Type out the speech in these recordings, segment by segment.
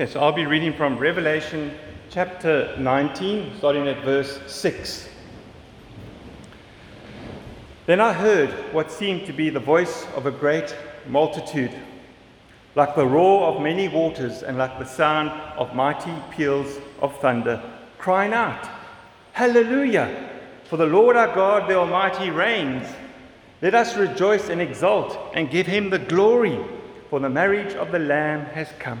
Okay, so I'll be reading from Revelation chapter 19, starting at verse 6. Then I heard what seemed to be the voice of a great multitude, like the roar of many waters and like the sound of mighty peals of thunder, crying out, Hallelujah! For the Lord our God, the Almighty, reigns. Let us rejoice and exult and give him the glory, for the marriage of the Lamb has come,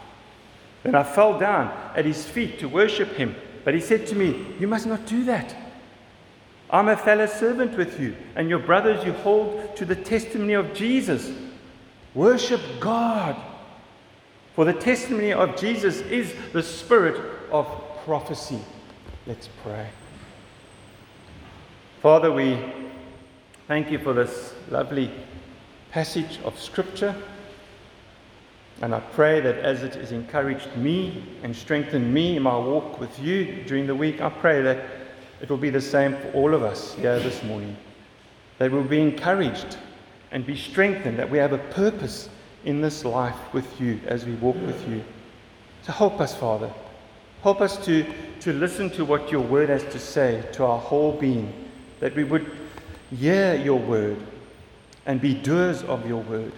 Then I fell down at his feet to worship him. But he said to me, You must not do that. I'm a fellow servant with you, and your brothers you hold to the testimony of Jesus. Worship God. For the testimony of Jesus is the spirit of prophecy. Let's pray. Father, we thank you for this lovely passage of Scripture. And I pray that as it has encouraged me and strengthened me in my walk with you during the week, I pray that it will be the same for all of us here this morning. That we'll be encouraged and be strengthened, that we have a purpose in this life with you as we walk with you. So help us, Father. Help us to, to listen to what your word has to say to our whole being, that we would hear your word and be doers of your word.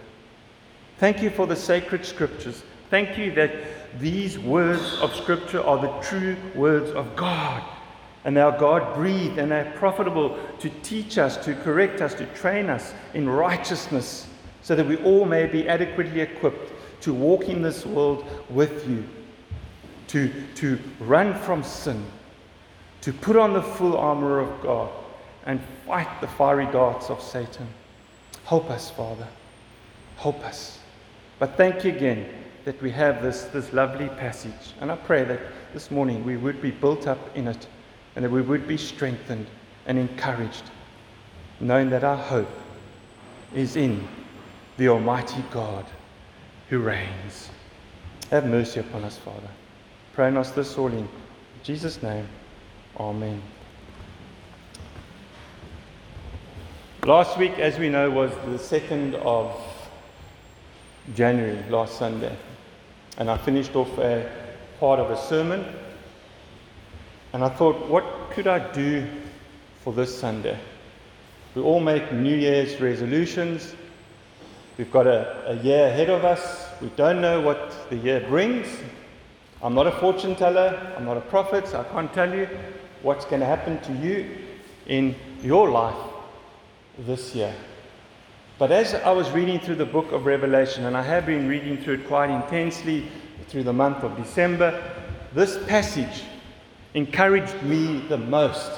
Thank you for the sacred scriptures. Thank you that these words of scripture are the true words of God. And they are God breathed and they're profitable to teach us, to correct us, to train us in righteousness, so that we all may be adequately equipped to walk in this world with you, to, to run from sin, to put on the full armor of God, and fight the fiery darts of Satan. Help us, Father. Help us. But thank you again that we have this, this lovely passage. And I pray that this morning we would be built up in it and that we would be strengthened and encouraged, knowing that our hope is in the Almighty God who reigns. Have mercy upon us, Father. Pray in us this all in Jesus' name. Amen. Last week, as we know, was the second of January, last Sunday. And I finished off a part of a sermon. And I thought, what could I do for this Sunday? We all make New Year's resolutions. We've got a, a year ahead of us. We don't know what the year brings. I'm not a fortune teller. I'm not a prophet. So I can't tell you what's going to happen to you in your life this year. But as I was reading through the book of Revelation, and I have been reading through it quite intensely through the month of December, this passage encouraged me the most.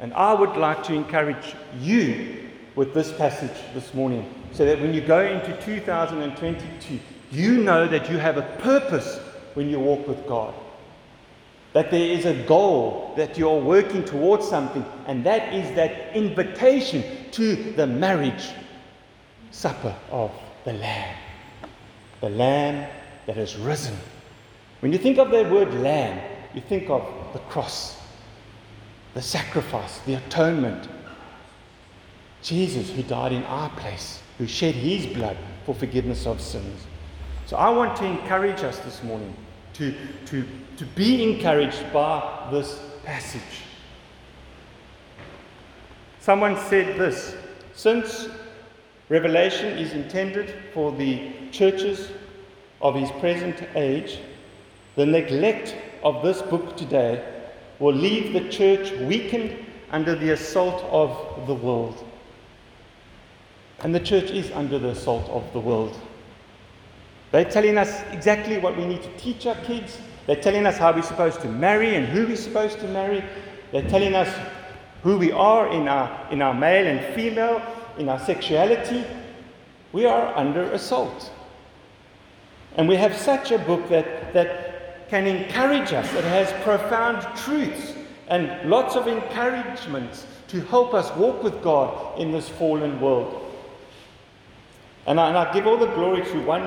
And I would like to encourage you with this passage this morning so that when you go into 2022, you know that you have a purpose when you walk with God. That there is a goal, that you're working towards something, and that is that invitation to the marriage supper of the Lamb. The Lamb that has risen. When you think of the word Lamb, you think of the cross, the sacrifice, the atonement. Jesus, who died in our place, who shed his blood for forgiveness of sins. So I want to encourage us this morning to, to, to be encouraged by this passage. Someone said this since Revelation is intended for the churches of his present age. The neglect of this book today will leave the church weakened under the assault of the world. And the church is under the assault of the world. They're telling us exactly what we need to teach our kids. They're telling us how we're supposed to marry and who we're supposed to marry. They're telling us who we are in our, in our male and female in our sexuality, we are under assault. And we have such a book that, that can encourage us, that has profound truths and lots of encouragements to help us walk with God in this fallen world. And I, and I give all the glory to one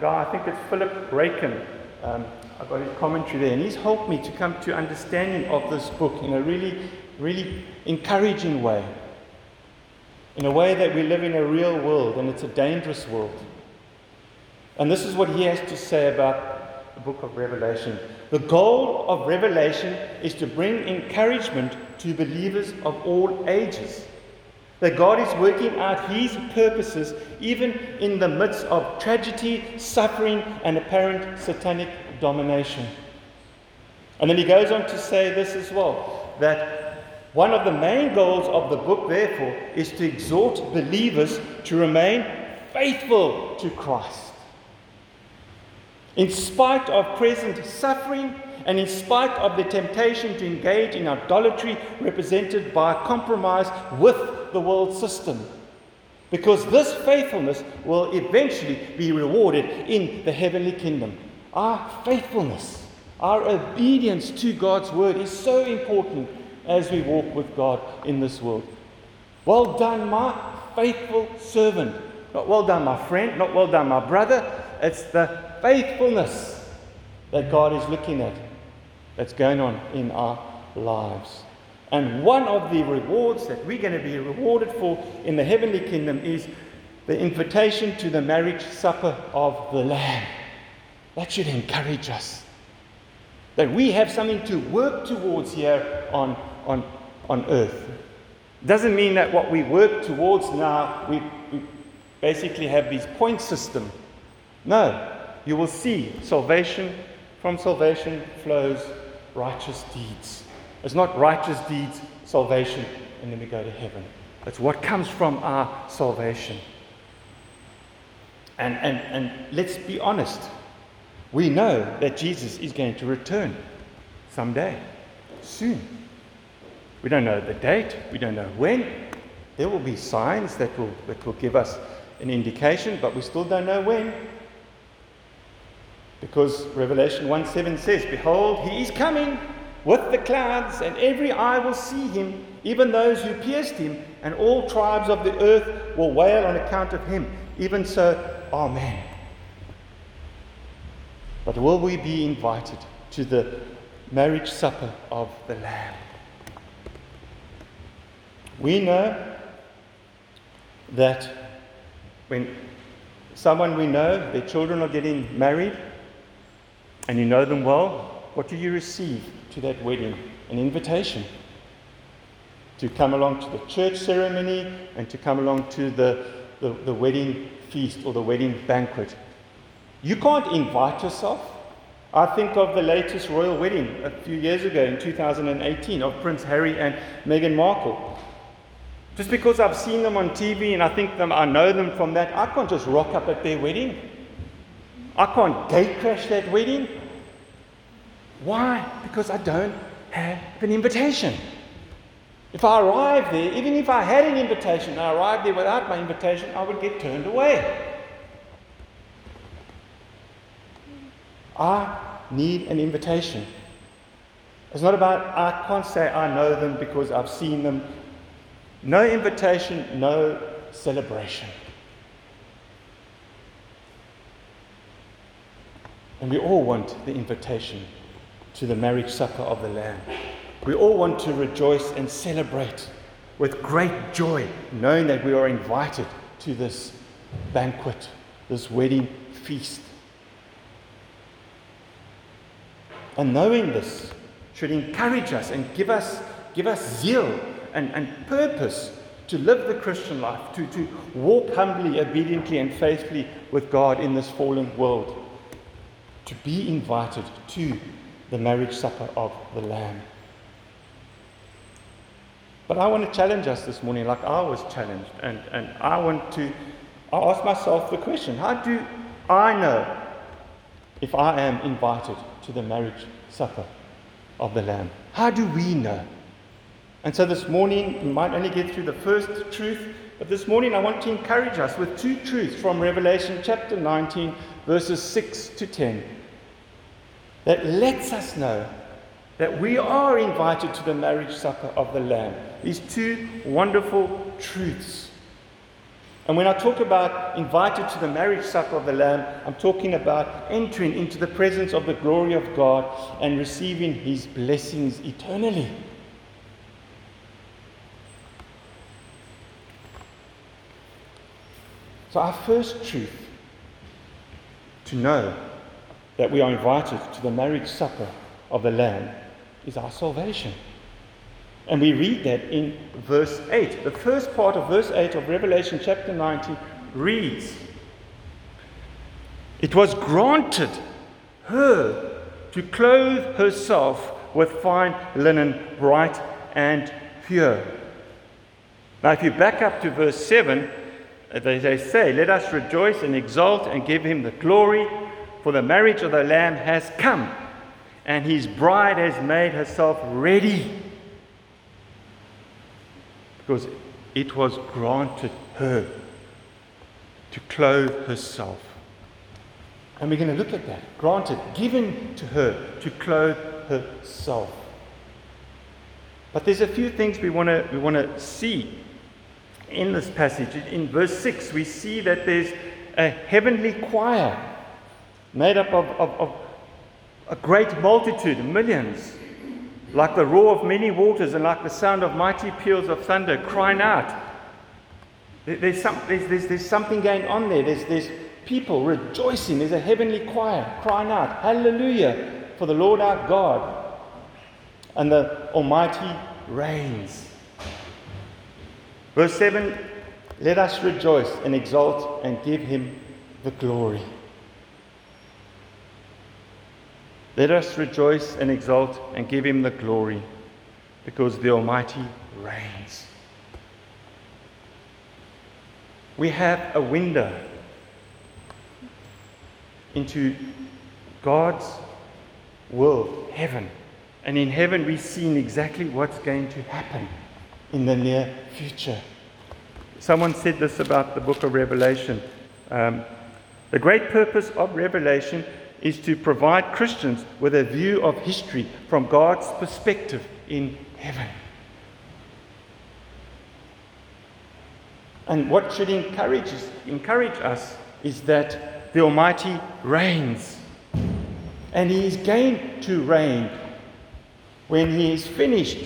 guy, I think it's Philip Ryken. Um, I've got his commentary there, and he's helped me to come to understanding of this book in a really, really encouraging way. In a way that we live in a real world, and it's a dangerous world. And this is what he has to say about the book of Revelation. The goal of Revelation is to bring encouragement to believers of all ages. That God is working out His purposes even in the midst of tragedy, suffering, and apparent satanic domination. And then he goes on to say this as well that one of the main goals of the book, therefore, is to exhort believers to remain faithful to Christ. In spite of present suffering and in spite of the temptation to engage in idolatry represented by compromise with the world system. Because this faithfulness will eventually be rewarded in the heavenly kingdom. Our faithfulness, our obedience to God's word is so important as we walk with God in this world. Well done, my faithful servant. Not well done, my friend. Not well done, my brother. It's the faithfulness that God is looking at that's going on in our lives. And one of the rewards that we're going to be rewarded for in the heavenly kingdom is the invitation to the marriage supper of the Lamb. That should encourage us. That we have something to work towards here on, on, on earth. Doesn't mean that what we work towards now, we, we basically have these point system. No, you will see salvation, from salvation flows righteous deeds. It's not righteous deeds, salvation, and then we go to heaven. It's what comes from our salvation. And, and, and let's be honest. We know that Jesus is going to return someday, soon. We don't know the date, we don't know when. There will be signs that will, that will give us an indication, but we still don't know when. Because Revelation 1 7 says, Behold, he is coming with the clouds, and every eye will see him, even those who pierced him, and all tribes of the earth will wail on account of him. Even so, Amen. But will we be invited to the marriage supper of the Lamb? We know that when someone we know, their children are getting married, and you know them well, what do you receive to that wedding? An invitation to come along to the church ceremony and to come along to the, the, the wedding feast or the wedding banquet. You can't invite yourself. I think of the latest royal wedding a few years ago in 2018 of Prince Harry and Meghan Markle. Just because I've seen them on TV and I think them, I know them from that, I can't just rock up at their wedding. I can't gate crash that wedding. Why? Because I don't have an invitation. If I arrived there, even if I had an invitation, I arrived there without my invitation, I would get turned away. I need an invitation. It's not about, I can't say I know them because I've seen them. No invitation, no celebration. And we all want the invitation to the marriage supper of the Lamb. We all want to rejoice and celebrate with great joy, knowing that we are invited to this banquet, this wedding feast. And knowing this should encourage us and give us, give us zeal and, and purpose to live the Christian life, to, to walk humbly, obediently, and faithfully with God in this fallen world to be invited to the marriage supper of the Lamb. But I want to challenge us this morning, like I was challenged, and, and I want to I ask myself the question how do I know if I am invited to the marriage supper of the Lamb? How do we know? And so this morning, we might only get through the first truth But this morning I want to encourage us with two truths from Revelation chapter 19, verses 6 to 10, that lets us know that we are invited to the marriage supper of the Lamb. These two wonderful truths. And when I talk about invited to the marriage supper of the Lamb, I'm talking about entering into the presence of the glory of God and receiving His blessings eternally. So, our first truth to know that we are invited to the marriage supper of the Lamb is our salvation. And we read that in verse 8. The first part of verse 8 of Revelation chapter 19 reads It was granted her to clothe herself with fine linen, bright and pure. Now, if you back up to verse 7, they, say, Let us rejoice and exult and give him the glory, for the marriage of the Lamb has come, and his bride has made herself ready. Because it was granted her to clothe herself. And we're going to look at that. Granted, given to her to clothe herself. But there's a few things we want to we want to see in this passage. In verse 6, we see that there's a heavenly choir made up of, of, of a great multitude, millions, like the roar of many waters and like the sound of mighty peals of thunder, crying out. There's, some, there's, there's, there's something going on there. There's, there's people rejoicing. There's a heavenly choir crying out, Hallelujah, for the Lord our God. And the Almighty reigns. Verse 7 Let us rejoice and exult and give him the glory. Let us rejoice and exult and give him the glory because the Almighty reigns. We have a window into God's world, heaven. And in heaven, we've seen exactly what's going to happen in the near future. Someone said this about the book of Revelation. Um, the great purpose of Revelation is to provide Christians with a view of history from God's perspective in heaven. And what should encourage us, encourage us is that the Almighty reigns. And He is going to reign when He is finished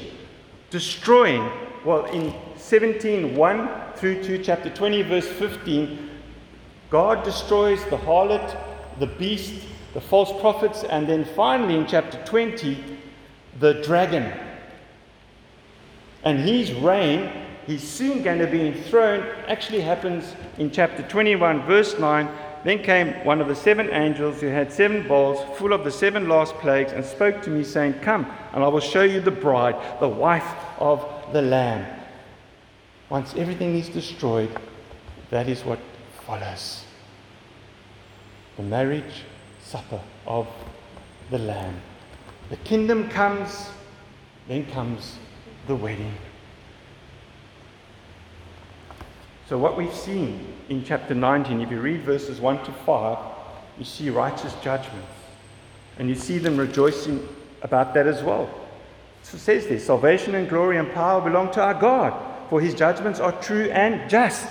destroying well, in 17:1 through to chapter 20, verse 15, God destroys the harlot, the beast, the false prophets, and then finally in chapter 20, the dragon. And his reign, he's soon going to be enthroned, actually happens in chapter 21, verse 9. Then came one of the seven angels who had seven bowls full of the seven last plagues and spoke to me, saying, Come, and I will show you the bride, the wife of the Lamb. Once everything is destroyed, that is what follows the marriage supper of the Lamb. The kingdom comes, then comes the wedding. So, what we've seen in chapter 19, if you read verses 1 to 5, you see righteous judgments. And you see them rejoicing about that as well. Says this salvation and glory and power belong to our God, for his judgments are true and just.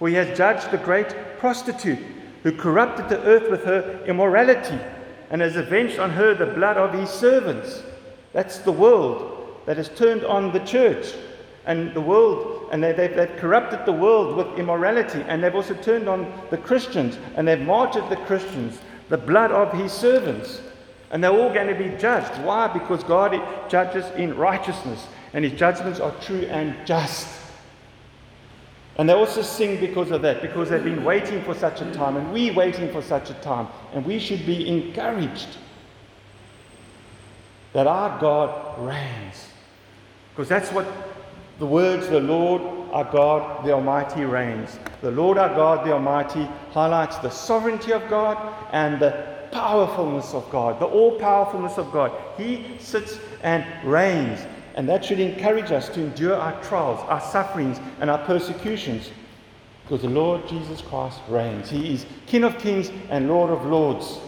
For he has judged the great prostitute who corrupted the earth with her immorality and has avenged on her the blood of his servants. That's the world that has turned on the church and the world, and they, have they've corrupted the world with immorality, and they've also turned on the Christians, and they've martyred the Christians, the blood of his servants. And they're all going to be judged. Why? Because God judges in righteousness, and his judgments are true and just. And they also sing because of that, because they've been waiting for such a time, and we're waiting for such a time. And we should be encouraged that our God reigns. Because that's what the words, the Lord our God, the Almighty reigns. The Lord our God, the Almighty, highlights the sovereignty of God and the powerfulness of God, the all powerfulness of God. He sits and reigns. And that should encourage us to endure our trials, our sufferings, and our persecutions. Because the Lord Jesus Christ reigns. He is King of kings and Lord of lords.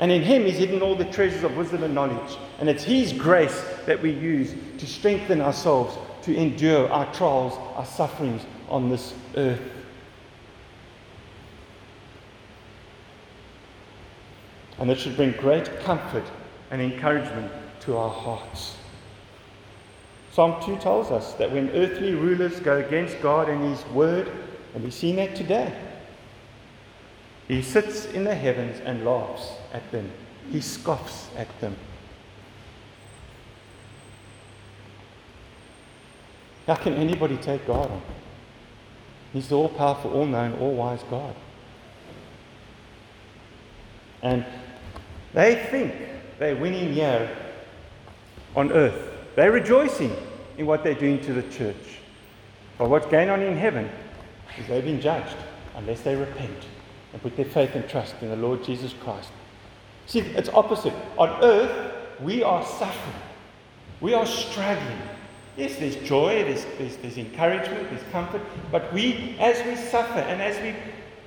And in Him is hidden all the treasures of wisdom and knowledge. And it's His grace that we use to strengthen ourselves to endure our trials, our sufferings on this earth. And it should bring great comfort and encouragement to our hearts. Psalm 2 tells us that when earthly rulers go against God and His word, and we've seen that today, He sits in the heavens and laughs at them, He scoffs at them. How can anybody take God on? He's the all powerful, all known, all wise God. And they think they're winning here on earth. They're rejoicing in what they're doing to the church. But what's going on in heaven is they've been judged unless they repent and put their faith and trust in the Lord Jesus Christ. See, it's opposite. On earth, we are suffering, we are struggling. Yes, there's joy, there's, there's, there's encouragement, there's comfort, but we, as we suffer and as we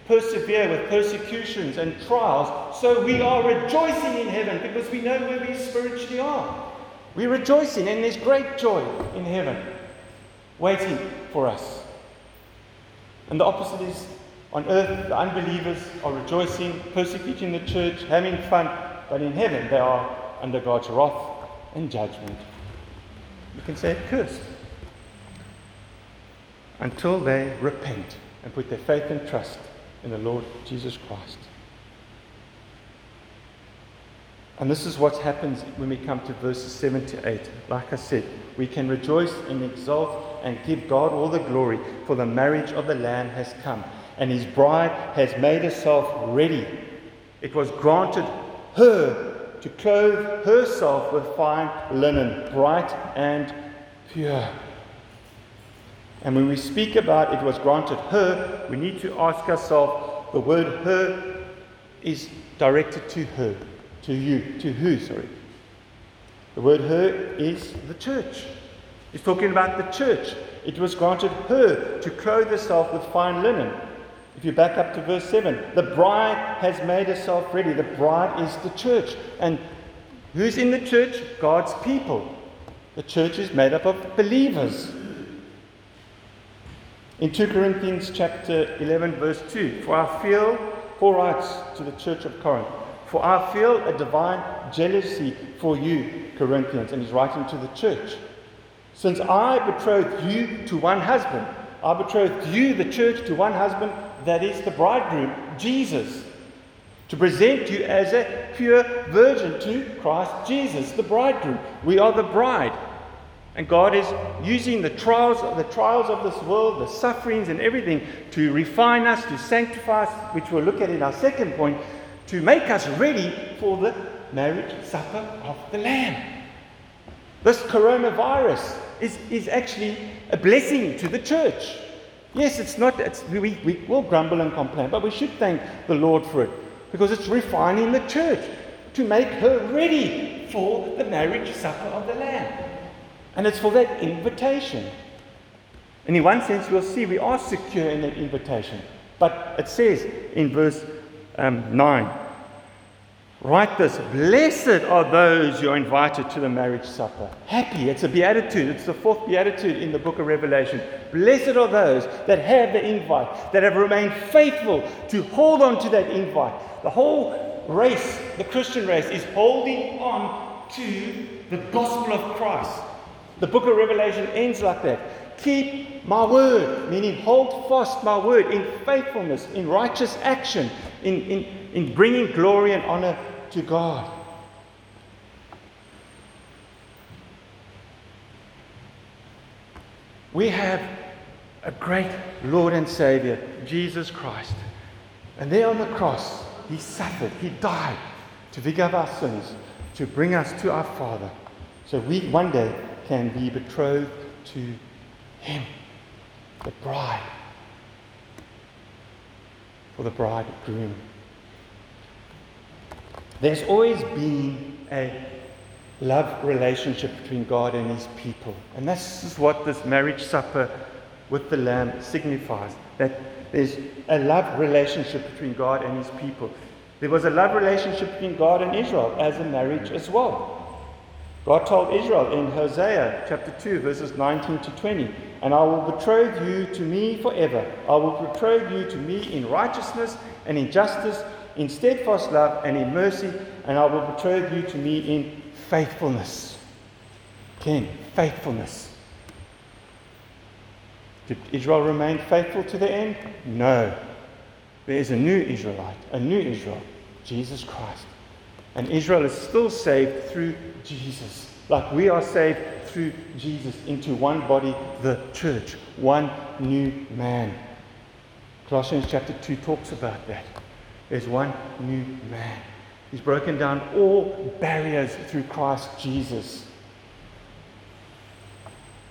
persevere with persecutions and trials, so we are rejoicing in heaven because we know where we spiritually are. We're rejoicing, and there's great joy in heaven waiting for us. And the opposite is on earth, the unbelievers are rejoicing, persecuting the church, having fun, but in heaven they are under God's wrath and judgment. You can say it cursed. Until they repent and put their faith and trust in the Lord Jesus Christ. And this is what happens when we come to verses 7 to 8. Like I said, we can rejoice and exult and give God all the glory, for the marriage of the Lamb has come, and his bride has made herself ready. It was granted her to clothe herself with fine linen, bright and pure. And when we speak about it was granted her, we need to ask ourselves the word her is directed to her, to you, to who, sorry. The word her is the church. He's talking about the church. It was granted her to clothe herself with fine linen. If you back up to verse 7, the bride has made herself ready. The bride is the church. And who's in the church? God's people. The church is made up of believers. In 2 Corinthians chapter 11, verse 2, for I feel, Paul writes to the church of Corinth, for I feel a divine jealousy for you, Corinthians, and he's writing to the church. Since I betrothed you to one husband, I betrothed you, the church, to one husband, that is the bridegroom, Jesus, to present you as a pure virgin to Christ Jesus, the bridegroom. We are the bride. And God is using the trials, the trials of this world, the sufferings and everything to refine us, to sanctify us, which we'll look at in our second point, to make us ready for the marriage supper of the Lamb. This coronavirus is, is actually a blessing to the church. Yes, it's not, it's, we, we will grumble and complain, but we should thank the Lord for it because it's refining the church to make her ready for the marriage supper of the Lamb. And it's for that invitation. And in one sense, we'll see we are secure in that invitation. But it says in verse um, 9 Write this Blessed are those who are invited to the marriage supper. Happy, it's a beatitude. It's the fourth beatitude in the book of Revelation. Blessed are those that have the invite, that have remained faithful to hold on to that invite. The whole race, the Christian race, is holding on to the gospel of Christ. The book of Revelation ends like that. Keep my word, meaning hold fast my word in faithfulness, in righteous action, in, in, in bringing glory and honor to God. We have a great Lord and Savior, Jesus Christ. And there on the cross, He suffered, He died to forgive our sins, to bring us to our Father. So we one day can be betrothed to Him, the bride, for the bridegroom. There's always been a love relationship between God and his people. And this is what this marriage supper with the Lamb signifies that there's a love relationship between God and his people. There was a love relationship between God and Israel as a marriage as well. God told Israel in Hosea chapter 2, verses 19 to 20, And I will betroth you to me forever. I will betroth you to me in righteousness and in justice, in steadfast love and in mercy, and I will betroth you to me in faithfulness. Again, faithfulness. Did Israel remain faithful to the end? No. There is a new Israelite, a new Israel, Jesus Christ. And Israel is still saved through Jesus. Like we are saved through Jesus into one body, the church, one new man. Colossians chapter 2 talks about that. There's one new man. He's broken down all barriers through Christ Jesus.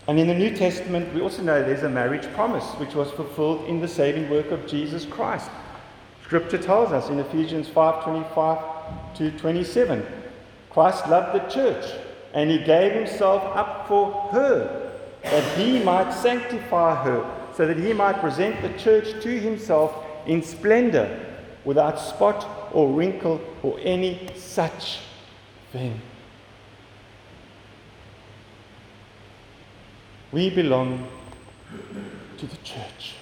And in the New Testament, we also know there's a marriage promise which was fulfilled in the saving work of Jesus Christ. Scripture tells us in Ephesians 5:25 to 27, Christ loved the church and he gave himself up for her that he might sanctify her so that he might present the church to himself in splendor without spot or wrinkle or any such thing. We belong to the church.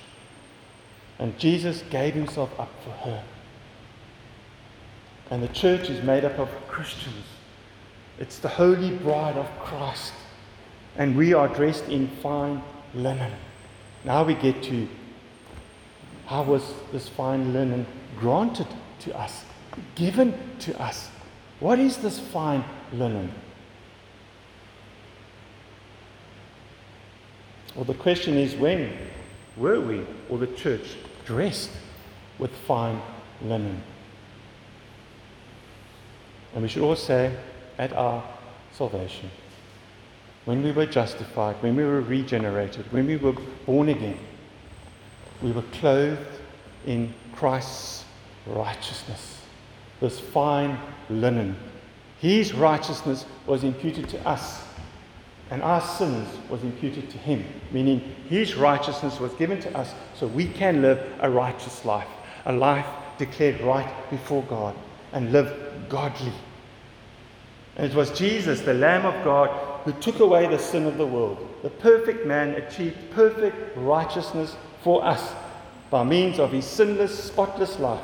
And Jesus gave himself up for her. And the church is made up of Christians. It's the holy bride of Christ. And we are dressed in fine linen. Now we get to how was this fine linen granted to us, given to us? What is this fine linen? Well, the question is when were we, or the church, dressed with fine linen? And we should all say, at our salvation, when we were justified, when we were regenerated, when we were born again, we were clothed in Christ's righteousness, this fine linen. His righteousness was imputed to us and our sins was imputed to him, meaning his righteousness was given to us so we can live a righteous life, a life declared right before God, and live godly. And it was Jesus, the Lamb of God, who took away the sin of the world. The perfect man achieved perfect righteousness for us by means of his sinless, spotless life.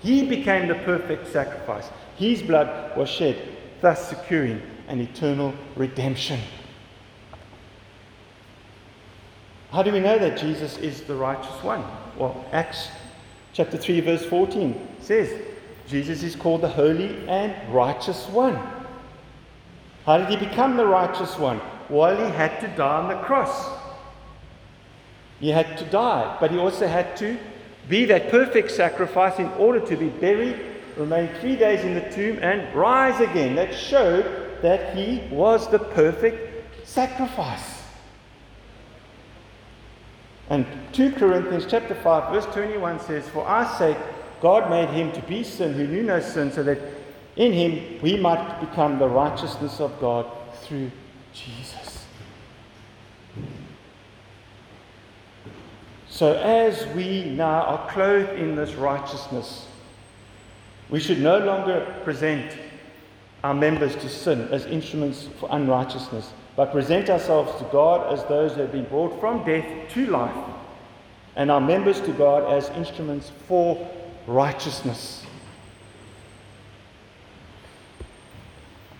He became the perfect sacrifice. His blood was shed, thus securing an eternal redemption. How do we know that Jesus is the righteous one? Well, Acts chapter 3, verse 14 says, Jesus is called the Holy and Righteous One. How did he become the righteous one? Well, he had to die on the cross. He had to die, but he also had to be that perfect sacrifice in order to be buried, remain three days in the tomb, and rise again. That showed that he was the perfect sacrifice. And 2 Corinthians chapter 5 verse 21 says, For our sake God made him to be sin who knew no sin, so that in him we might become the righteousness of God through Jesus. So as we now are clothed in this righteousness, we should no longer present our members to sin as instruments for unrighteousness but present ourselves to God as those who have been brought from death to life, and our members to God as instruments for righteousness.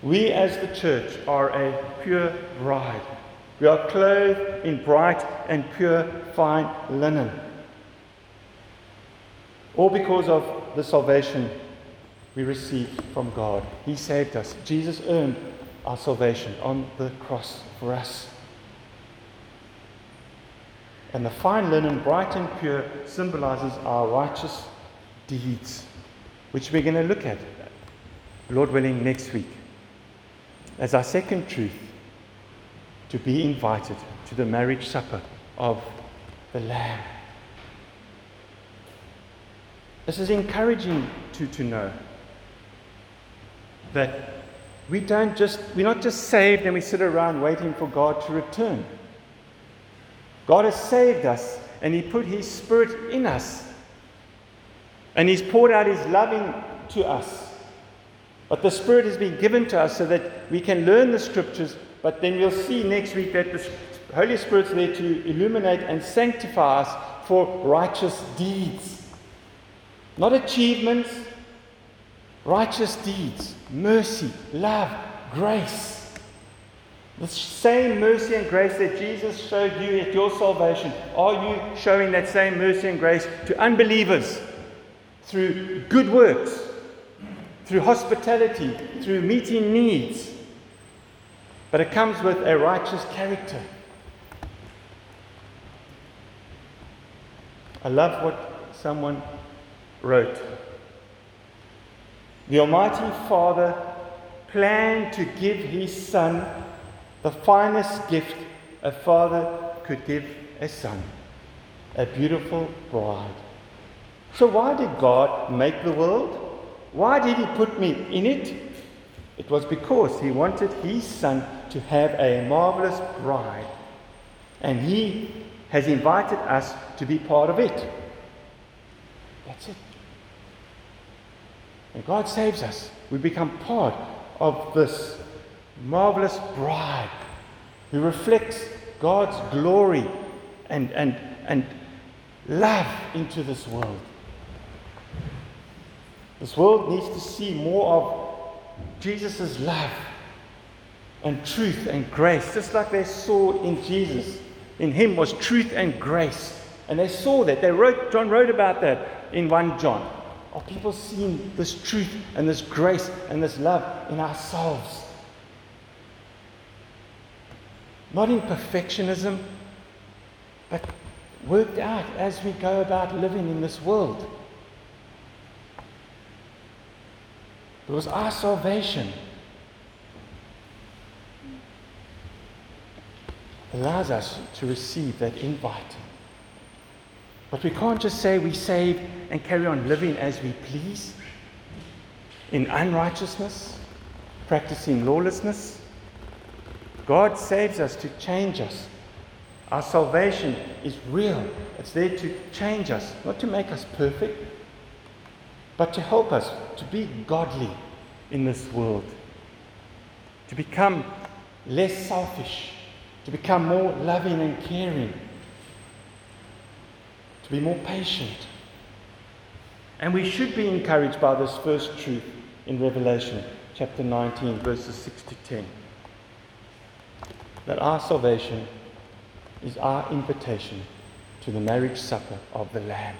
We as the church are a pure bride. We are clothed in bright and pure fine linen. All because of the salvation we received from God. He saved us. Jesus earned our salvation on the cross for us. And the fine linen, bright and pure, symbolizes our righteous deeds, which we're going to look at, Lord willing, next week. As our second truth, to be invited to the marriage supper of the Lamb. This is encouraging to, to know that we don't just, we're not just saved and we sit around waiting for God to return. God has saved us and He put His Spirit in us. And He's poured out His loving to us. But the Spirit has been given to us so that we can learn the Scriptures. But then we'll see next week that the Holy Spirit's there to illuminate and sanctify us for righteous deeds. Not achievements, righteous deeds, mercy, love, grace. The same mercy and grace that Jesus showed you at your salvation, are you showing that same mercy and grace to unbelievers through good works, through hospitality, through meeting needs? But it comes with a righteous character. I love what someone wrote. The Almighty Father planned to give His Son the finest gift a father could give a son a beautiful bride. So, why did God make the world? Why did He put me in it? It was because He wanted His Son to have a marvelous bride. And He has invited us to be part of it. That's it. And God saves us. We become part of this marvelous bride who reflects God's glory and, and, and love into this world. This world needs to see more of Jesus' love and truth and grace, just like they saw in Jesus. In him was truth and grace. And they saw that. They wrote, John wrote about that in 1 John. Are people seeing this truth and this grace and this love in ourselves? Not in perfectionism, but worked out as we go about living in this world. Because our salvation allows us to receive that invite. But we can't just say we save and carry on living as we please in unrighteousness, practicing lawlessness. God saves us to change us. Our salvation is real. It's there to change us, not to make us perfect, but to help us to be godly in this world, to become less selfish, to become more loving and caring to be more patient. And we should be encouraged by this first truth in Revelation chapter 19, verses 6 to 10. That our salvation is our invitation to the marriage supper of the Lamb.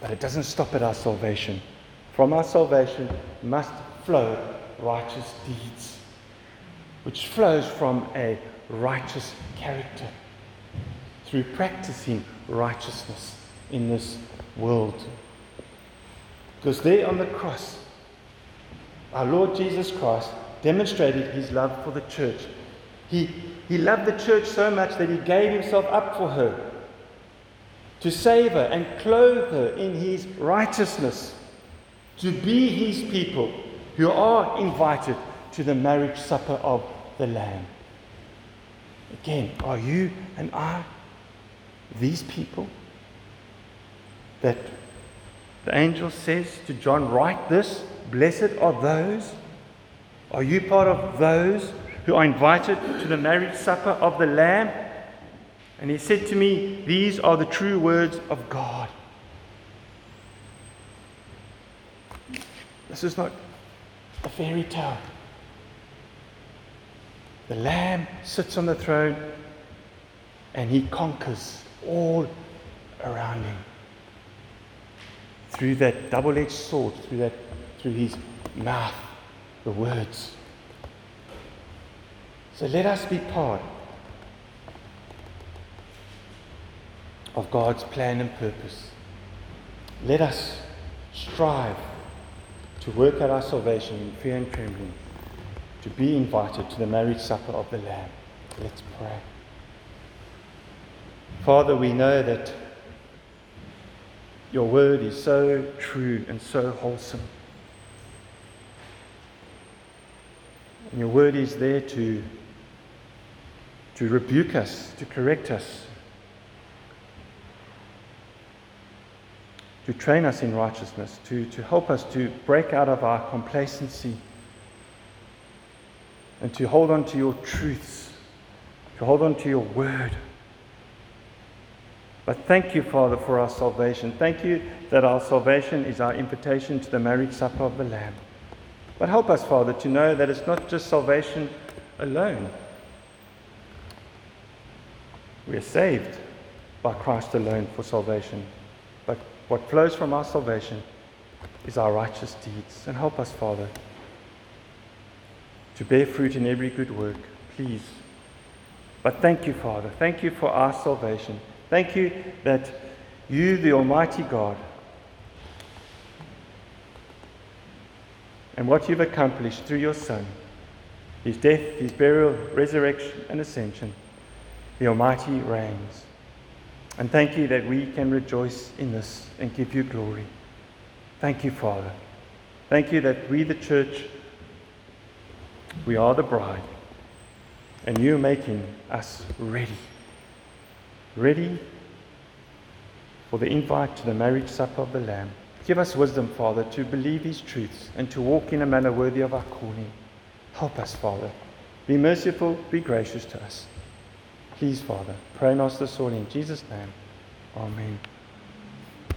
But it doesn't stop at our salvation. From our salvation must flow righteous deeds, which flows from a righteous character through practicing righteousness in this world. Because there on the cross, our Lord Jesus Christ demonstrated his love for the church. He, he loved the church so much that he gave himself up for her to save her and clothe her in his righteousness, to be his people who are invited to the marriage supper of the Lamb. Again, are you and I these people that the angel says to John, Write this, blessed are those. Are you part of those who are invited to the marriage supper of the Lamb? And he said to me, These are the true words of God. This is not a fairy tale. The Lamb sits on the throne and he conquers all around him. Through that double edged sword, through, that, through his mouth, the words. So let us be part of God's plan and purpose. Let us strive to work out our salvation in fear and trembling, to be invited to the marriage supper of the Lamb. Let's pray. Father, we know that your word is so true and so wholesome. And your word is there to, to rebuke us, to correct us, to train us in righteousness, to, to help us to break out of our complacency and to hold on to your truths, to hold on to your word. But thank you, Father, for our salvation. Thank you that our salvation is our invitation to the marriage supper of the Lamb. But help us, Father, to know that it's not just salvation alone. We are saved by Christ alone for salvation. What flows from our salvation is our righteous deeds. And help us, Father, to bear fruit in every good work, please. But thank you, Father. Thank you for our salvation. Thank you that you, the Almighty God, and what you've accomplished through your Son, his death, his burial, resurrection, and ascension, the Almighty reigns. And thank you that we can rejoice in this and give you glory. Thank you, Father. Thank you that we, the church, we are the bride, and you're making us ready. Ready for the invite to the marriage supper of the Lamb. Give us wisdom, Father, to believe these truths and to walk in a manner worthy of our calling. Help us, Father. Be merciful, be gracious to us. Please, Father, pray ask this all in Jesus' name. Amen.